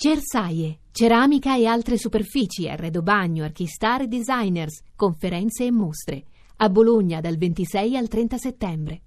Cersaie, ceramica e altre superfici, arredo bagno, archistar e designers, conferenze e mostre. A Bologna dal 26 al 30 settembre.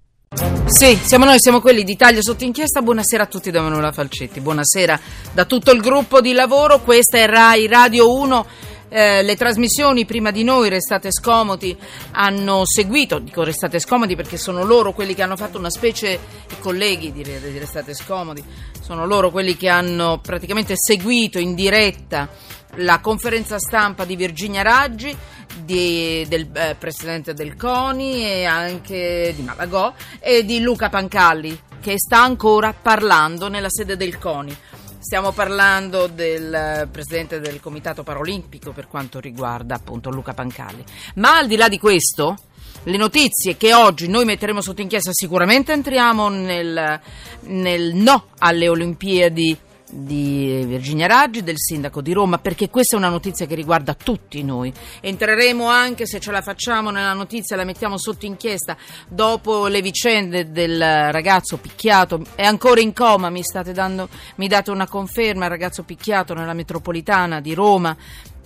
Sì, siamo noi, siamo quelli d'Italia sotto inchiesta. Buonasera a tutti da Manuela Falcetti. Buonasera da tutto il gruppo di lavoro. Questa è Rai Radio 1. Eh, le trasmissioni prima di noi, Restate Scomodi, hanno seguito, dico Restate Scomodi perché sono loro quelli che hanno fatto una specie, i colleghi di, di Restate Scomodi, sono loro quelli che hanno praticamente seguito in diretta la conferenza stampa di Virginia Raggi, di, del eh, presidente del CONI e anche di Malagò e di Luca Pancalli che sta ancora parlando nella sede del CONI. Stiamo parlando del presidente del Comitato Paralimpico per quanto riguarda appunto Luca Pancalli. Ma al di là di questo, le notizie che oggi noi metteremo sotto inchiesta sicuramente entriamo nel, nel no alle Olimpiadi di Virginia Raggi, del sindaco di Roma, perché questa è una notizia che riguarda tutti noi. Entreremo anche, se ce la facciamo nella notizia, la mettiamo sotto inchiesta, dopo le vicende del ragazzo picchiato, è ancora in coma, mi, dando, mi date una conferma, il ragazzo picchiato nella metropolitana di Roma,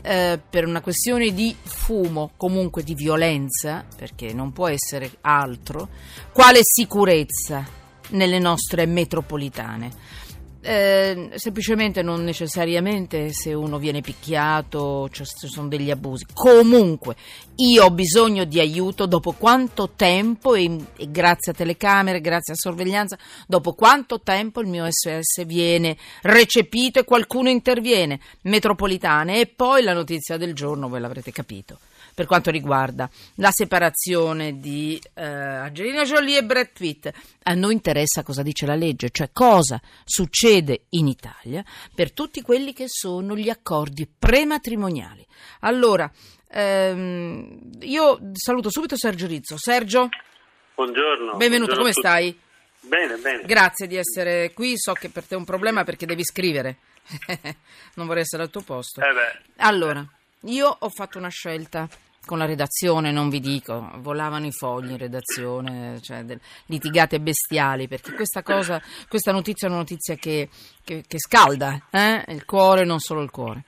eh, per una questione di fumo, comunque di violenza, perché non può essere altro, quale sicurezza nelle nostre metropolitane? Eh, semplicemente non necessariamente se uno viene picchiato cioè, ci sono degli abusi. Comunque io ho bisogno di aiuto dopo quanto tempo e, e, grazie a telecamere grazie a sorveglianza dopo quanto tempo il mio SOS viene recepito e qualcuno interviene. Metropolitane. E poi la notizia del giorno voi l'avrete capito. Per quanto riguarda la separazione di eh, Angelina Jolie e Brad Pitt. A noi interessa cosa dice la legge, cioè cosa succede in Italia per tutti quelli che sono gli accordi prematrimoniali. Allora, ehm, io saluto subito Sergio Rizzo. Sergio? Buongiorno. Benvenuto, buongiorno come stai? Bene, bene. Grazie di essere qui, so che per te è un problema perché devi scrivere. non vorrei essere al tuo posto. Eh allora, io ho fatto una scelta con la redazione non vi dico, volavano i fogli in redazione, cioè litigate bestiali, perché questa cosa, questa notizia è una notizia che, che, che scalda eh? il cuore, non solo il cuore.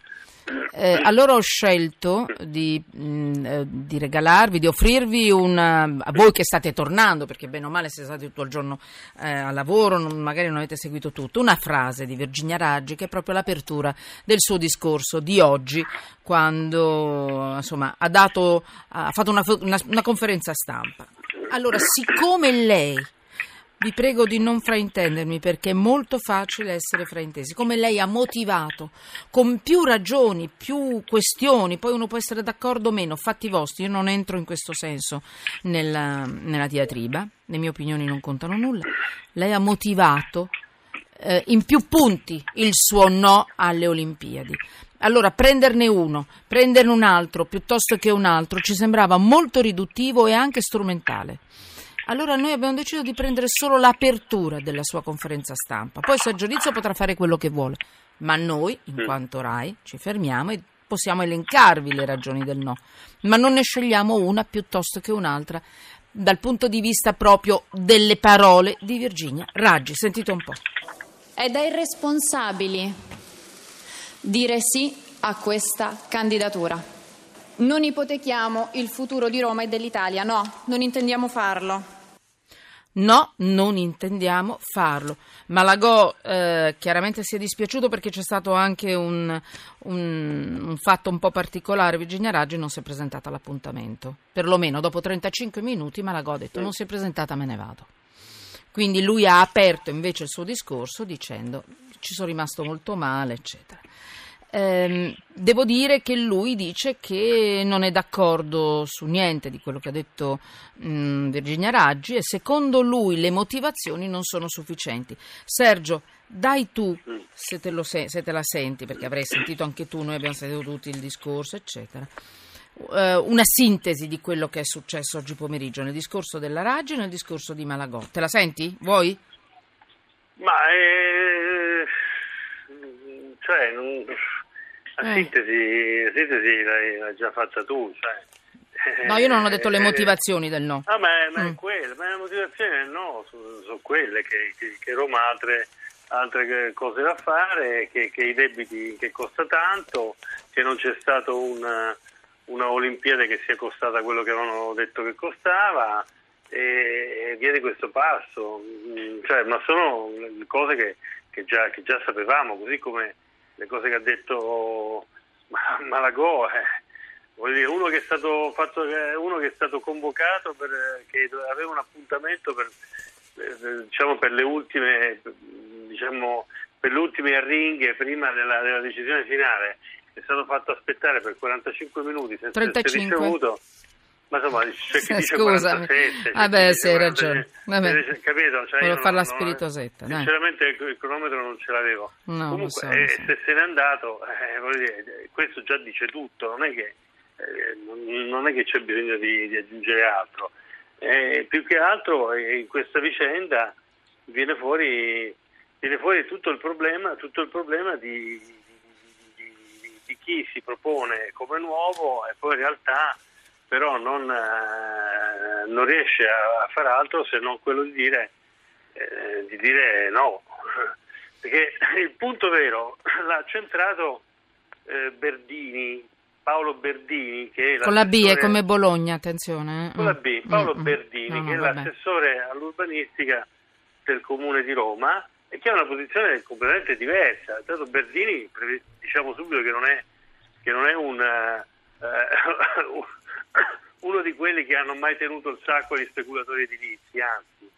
Eh, allora ho scelto di, mh, mm, eh, di, regalarvi, di offrirvi una, a voi che state tornando, perché bene o male siete stati tutto il giorno eh, a lavoro, non, magari non avete seguito tutto, una frase di Virginia Raggi che è proprio l'apertura del suo discorso di oggi, quando insomma, ha, dato, ha fatto una, una, una conferenza stampa. Allora, siccome lei vi prego di non fraintendermi perché è molto facile essere fraintesi. Come lei ha motivato con più ragioni, più questioni, poi uno può essere d'accordo o meno, fatti vostri, io non entro in questo senso nella, nella diatriba, le mie opinioni non contano nulla. Lei ha motivato eh, in più punti il suo no alle Olimpiadi. Allora, prenderne uno, prenderne un altro piuttosto che un altro ci sembrava molto riduttivo e anche strumentale. Allora noi abbiamo deciso di prendere solo l'apertura della sua conferenza stampa. Poi Sergio Rizzo potrà fare quello che vuole, ma noi, in quanto RAI, ci fermiamo e possiamo elencarvi le ragioni del no, ma non ne scegliamo una piuttosto che un'altra dal punto di vista proprio delle parole di Virginia Raggi. Sentite un po'. È da irresponsabili dire sì a questa candidatura. Non ipotechiamo il futuro di Roma e dell'Italia, no, non intendiamo farlo. No, non intendiamo farlo. Malagò eh, chiaramente si è dispiaciuto perché c'è stato anche un, un, un, fatto un po' particolare. Virginia Raggi non si è presentata all'appuntamento. Perlomeno dopo 35 minuti Malagò ha detto non si è presentata, me ne vado. Quindi lui ha aperto invece il suo discorso dicendo ci sono rimasto molto male, eccetera. Eh, devo dire che lui dice che non è d'accordo su niente di quello che ha detto mh, mm, Virginia Raggi e secondo lui le motivazioni non sono sufficienti. Sergio, dai tu, se te, se- se te la senti, perché avrei sentito anche tu, noi abbiamo sentito tutti il discorso, eccetera. Uh, una sintesi di quello che è successo oggi pomeriggio nel discorso della Raggi e nel discorso di Malagò. Te la senti? Vuoi? Ma eh, cioè, non, la, eh. sintesi, la sintesi l'hai, l'hai, già fatta tu. Cioè. No, io non ho detto le motivazioni del no. Ah, ma, ma, mm. quelle, ma le motivazioni del no sono, sono quelle che, che, che Roma ha altre, altre cose da fare, che, che i debiti che costa tanto, che non c'è stato una, una Olimpiade che sia costata quello che avevano detto che costava e, e via di questo passo. Mm, cioè, ma sono cose che, che, già, che, già, sapevamo, così come le cose che ha detto Malagò. Eh. Dire, uno, che fatto, uno che è stato convocato per, che aveva un appuntamento per, diciamo, per le ultime diciamo, per le ultime arringhe prima della, della, decisione finale è stato fatto aspettare per 45 minuti senza 35. essere ricevuto ma insomma c'è chi dice Scusami. 47 vabbè sì hai ragione vabbè. capito? Cioè, volevo fare la non, spiritosetta sinceramente il, cronometro non ce l'avevo no, comunque so, eh, so. se se n'è andato eh, dire, questo già dice tutto non è che, eh, non è che c'è bisogno di, di aggiungere altro eh, più che altro eh, in questa vicenda viene fuori viene fuori tutto il problema, tutto il problema di, di, di, chi si propone come nuovo e poi in realtà però non, eh, non riesce a, fare altro se non quello di dire, eh, di dire no. Perché il punto vero l'ha centrato eh, Berdini, Paolo Berdini, che è con la B è come Bologna, attenzione. Eh. Con la B, mm, Paolo mm, mm. Berdini, no, no, che è vabbè. l'assessore all'urbanistica del comune di Roma e che ha una posizione completamente diversa. Tanto Berdini, diciamo subito che non è, che non è un, uh, uno di quelli che hanno mai tenuto il sacco agli speculatori edilizi, anzi.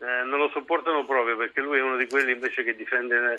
Eh, non lo sopportano proprio perché lui è uno di quelli invece che difende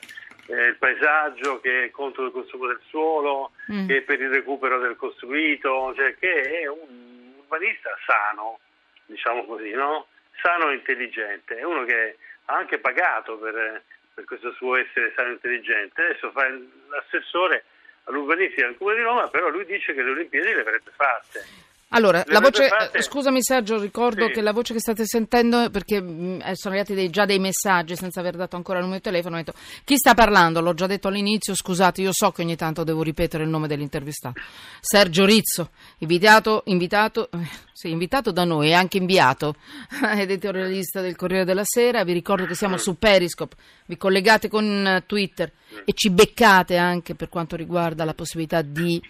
eh, il paesaggio, che è contro il consumo del suolo, Mm. che è per il recupero del costruito, cioè che è un urbanista sano, diciamo così, no? Sano e intelligente, è uno che ha anche pagato per, per questo suo essere sano e intelligente. Adesso fa l'assessore all'urbanistica del Comune di Roma, però lui dice che le Olimpiadi le avrebbe fatte. Allora, Le la voce, eh, scusami Sergio, ricordo Sì. che la voce che state sentendo, perché mh, eh, sono arrivati dei- già dei messaggi senza aver dato ancora il numero di telefono, detto chi sta parlando? L'ho già detto all'inizio, scusate, io so che ogni tanto devo ripetere il nome dell'intervistato. Sergio Rizzo, invitato, invitato, eh, sì, invitato da noi e anche inviato, editorialista del Corriere della Sera, vi ricordo che siamo su Periscope, vi collegate con Twitter e ci beccate anche per quanto riguarda la possibilità di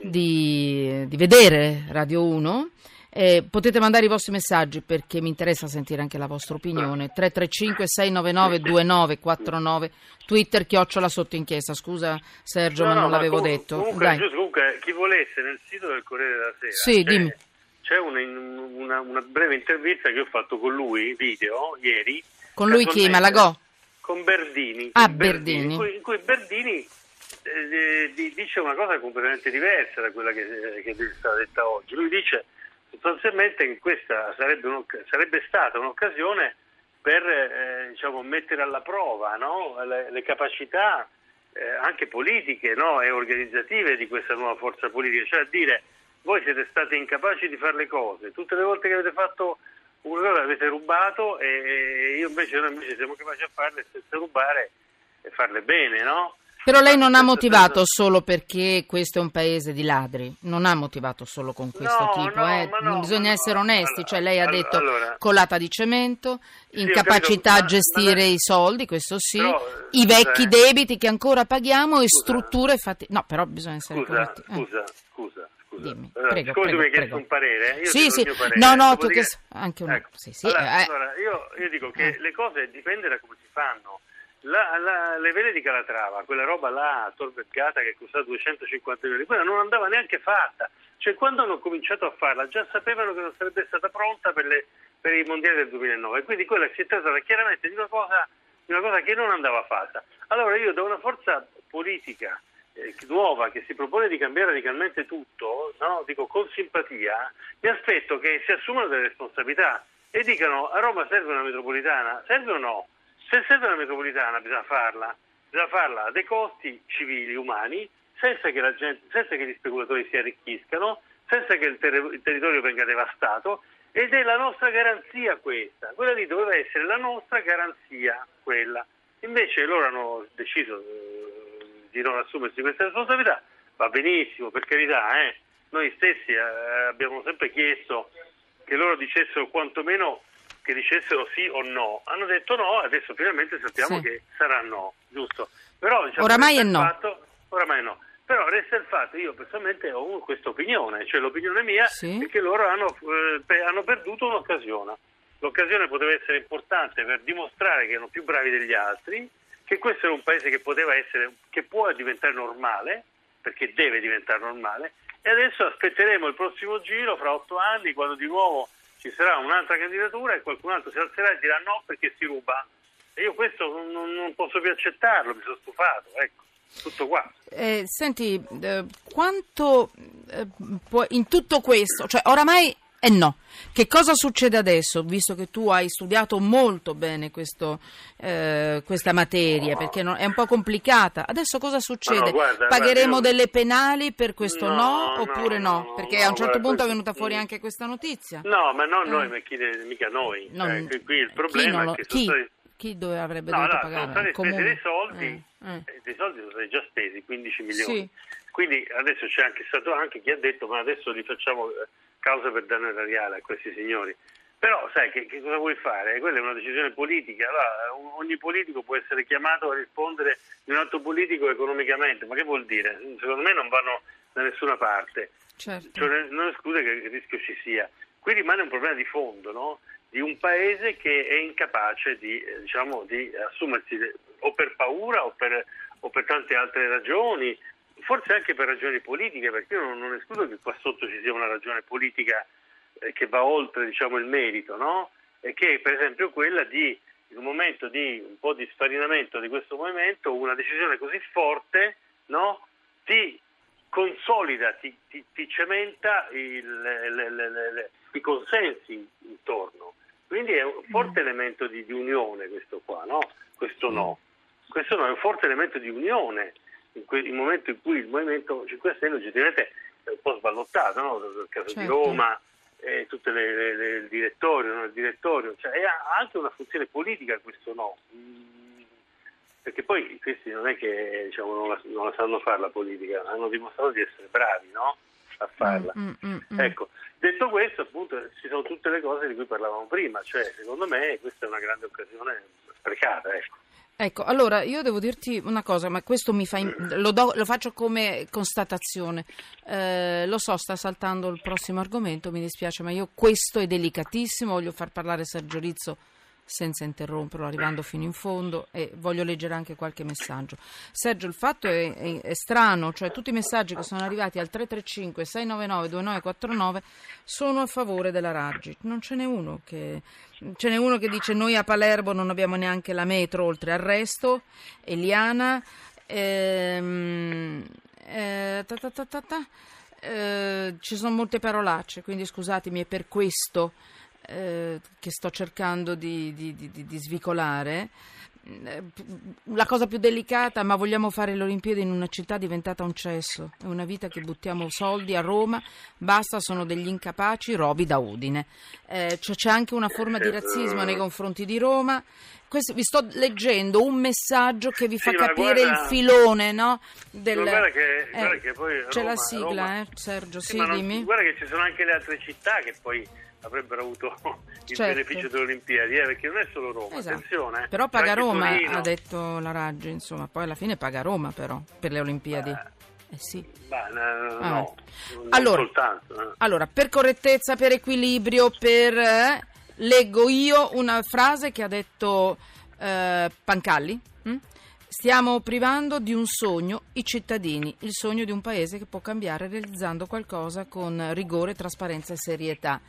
di, di vedere Radio 1. Eh, potete mandare i vostri messaggi perché mi interessa sentire anche la vostra opinione. 335 699 2949 Twitter chiocciola sotto inchiesta. Scusa Sergio, No, ma no, non l'avevo comu- detto. Comunque, giusto, comunque, chi volesse nel sito del Corriere della Sera Sì, c'è, c'è una, una- una breve intervista che ho fatto con lui, video, ieri. Con lui chi? casualmente, Malagò? Con Berdini. Ah, Con Berdini. In cui, in cui Berdini eh, di- dice una cosa completamente diversa da quella che, che è stata detta oggi. Lui dice sostanzialmente che questa sarebbe, sarebbe stata un'occasione per eh, diciamo, mettere alla prova no? le, le capacità eh, anche politiche no? e organizzative di questa nuova forza politica, cioè a dire voi siete stati incapaci di fare le cose, tutte le volte che avete fatto una cosa avete rubato e io invece noi invece siamo capaci a farle senza rubare e farle bene, no? Però lei non ha motivato solo perché questo è un paese di ladri, non ha motivato solo con questo No, tipo, no, eh. no, bisogna essere onesti, Allora, cioè lei ha allora, detto allora. colata di cemento, Sì, incapacità capito, a ma- gestire ma- i soldi, questo sì, Però, i scusa, vecchi eh. debiti che ancora paghiamo e Scusa. strutture fatte... No, però bisogna essere Scusa, corretti. eh. scusa, scusa, scusa. Dimmi, Allora, prego, prego, mi hai chiesto un parere, io Sì, sì. parere. No, no, tu dopodiché- che- anche un- Ecco. sì, sì, Allora, eh. allora, io, io dico che Eh. le cose dipende da come si fanno. La- la- le vele di Calatrava, quella roba là, Tor Vergata che costava 250 milioni, quella non andava neanche fatta. Cioè, quando hanno cominciato a farla, già sapevano che non sarebbe stata pronta per, le- per i mondiali del 2009. Quindi quella si è trattata chiaramente di una cosa, di una cosa che non andava fatta. Allora io da una forza politica eh, nuova che si propone di cambiare radicalmente tutto, no? dico con simpatia, mi aspetto che si assumano delle responsabilità e dicano a Roma serve una metropolitana, serve o no? Se serve una metropolitana bisogna farla, bisogna farla a dei costi civili, umani, senza che, la gente, senza che gli speculatori si arricchiscano, senza che il, ter- il territorio venga devastato ed è la nostra garanzia questa, quella lì doveva essere la nostra garanzia quella. Invece loro hanno deciso eh, di non assumersi questa responsabilità, va benissimo, per carità, eh. noi stessi eh, abbiamo sempre chiesto che loro dicessero quantomeno che dicessero sì o no. Hanno detto no, adesso finalmente sappiamo Sì. che sarà no, giusto? Però, diciamo, Oramai è no. Fatto, oramai no. Però resta il fatto, io personalmente ho questa opinione, cioè l'opinione mia Sì. è che loro hanno, eh, hanno perduto un'occasione. L'occasione poteva essere importante per dimostrare che erano più bravi degli altri, che questo era un paese che poteva essere, che può diventare normale, perché deve diventare normale, e adesso aspetteremo il prossimo giro fra otto anni quando di nuovo ci sarà un'altra candidatura e qualcun altro si alzerà e dirà no perché si ruba. E io questo non, non- posso più accettarlo, mi sono stufato, ecco, tutto qua. Eh, senti, eh, quanto eh, può- in tutto questo, cioè oramai è no. Che cosa succede adesso, visto che tu hai studiato molto bene questo, eh, questa materia, perché non- è un po' complicata. Adesso cosa succede? No, guarda, Pagheremo guarda, io- delle penali per questo no, No, oppure no? no, Perché a un certo guarda, punto è questo- venuta fuori anche questa notizia. No, ma non noi, Eh. ma chi mica noi. Non- Cioè, qui, il chi problema lo- è che chi? stati... Chi dove avrebbe No, dovuto pagare? sono stati spesi dei soldi, Eh, eh. eh, dei soldi sono stati già spesi, 15 milioni. Sì. Quindi adesso c'è anche stato anche chi ha detto ma adesso li facciamo eh, causa per danno erariale a questi signori. Però sai che, che cosa vuoi fare? Quella è una decisione politica. Allora, ogni politico può essere chiamato a rispondere di un altro politico economicamente, ma che vuol dire? Secondo me non vanno da nessuna parte. Certo. Cioè, non esclude che il rischio ci sia. Qui rimane un problema di fondo, no? di un paese che è incapace di, eh, diciamo, di assumersi o per paura o per, o per tante altre ragioni, forse anche per ragioni politiche, perché io non, non escludo che qua sotto ci sia una ragione politica eh, che va oltre diciamo, il merito, no? e che è per esempio quella di, in un momento di un po' di sfarinamento di questo movimento, una decisione così forte no? ti consolida, ti, ti- ti cementa il- le- le- le- i consensi intorno. Quindi è un forte elemento di, di unione questo qua, no? Questo no. Questo no è un forte elemento di unione in que- il momento in cui il Movimento 5 Stelle oggettivamente è un po' sballottato, no? Nel caso di Certo. Roma, eh, tutte le, le- le- il direttorio, no? il direttorio, cioè, ha anche una funzione politica questo no. Mm, Perché poi questi non è che diciamo, non, la, non la sanno fare la politica, hanno dimostrato di essere bravi no? a farla. Mm, mm, mm. Ecco, detto questo, appunto, ci sono tutte le cose di cui parlavamo prima, cioè secondo me questa è una grande occasione sprecata, ecco. Ecco, allora io devo dirti una cosa, ma questo mi fa in- lo, do- lo faccio come constatazione. Eh, lo so, sta saltando il prossimo argomento, mi dispiace, ma io questo è delicatissimo, voglio far parlare Sergio Rizzo senza interromperlo, arrivando fino in fondo e voglio leggere anche qualche messaggio. Sergio, il fatto è, è- è strano, cioè tutti i messaggi che sono arrivati al 335 699 2949 sono a favore della Raggi, non ce n'è uno che ce n'è uno che dice noi a Palermo non abbiamo neanche la metro oltre al resto, Eliana, ehm, eh, ta ta ta eh, ci sono molte parolacce, quindi scusatemi, è per questo eh, che sto cercando di, di- di- di- svicolare. Eh, La cosa più delicata, ma vogliamo fare le Olimpiadi in una città diventata un cesso, è una vita che buttiamo soldi a Roma, basta, sono degli incapaci, robi da Udine. Eh, cioè, c'è anche una forma di razzismo nei confronti di Roma. Questo- vi sto leggendo un messaggio che vi fa Sì, capire guarda- il filone no? del... Guarda che- eh, guarda che poi c'è Roma- la sigla, Roma- eh, Sergio, sì, ma non- dimmi. guarda che ci sono anche le altre città che poi avrebbero avuto il Certo. beneficio delle Olimpiadi, eh, perché non è solo Roma, Esatto. attenzione. eh. Però paga Roma, Torino. ha detto la Raggi, insomma, poi alla fine paga Roma però per le Olimpiadi. Eh sì. Ma, no, Ah. no, non Allora, soltanto. eh. allora, per correttezza, per equilibrio, per eh, leggo io una frase che ha detto eh, Pancalli. hm? Stiamo privando di un sogno i cittadini, il sogno di un paese che può cambiare realizzando qualcosa con rigore, trasparenza e serietà.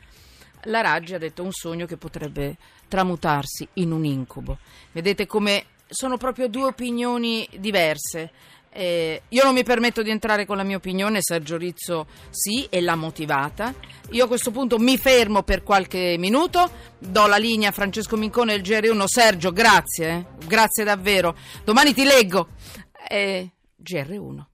La Raggi ha detto un sogno che potrebbe tramutarsi in un incubo. Vedete come sono proprio due opinioni diverse. Eh, io non mi permetto di entrare con la mia opinione, Sergio Rizzo sì e l'ha motivata. Io a questo punto mi fermo per qualche minuto, do la linea a Francesco Mincone del GR1. Sergio, grazie, eh. grazie davvero. Domani ti leggo. Eh, GR1.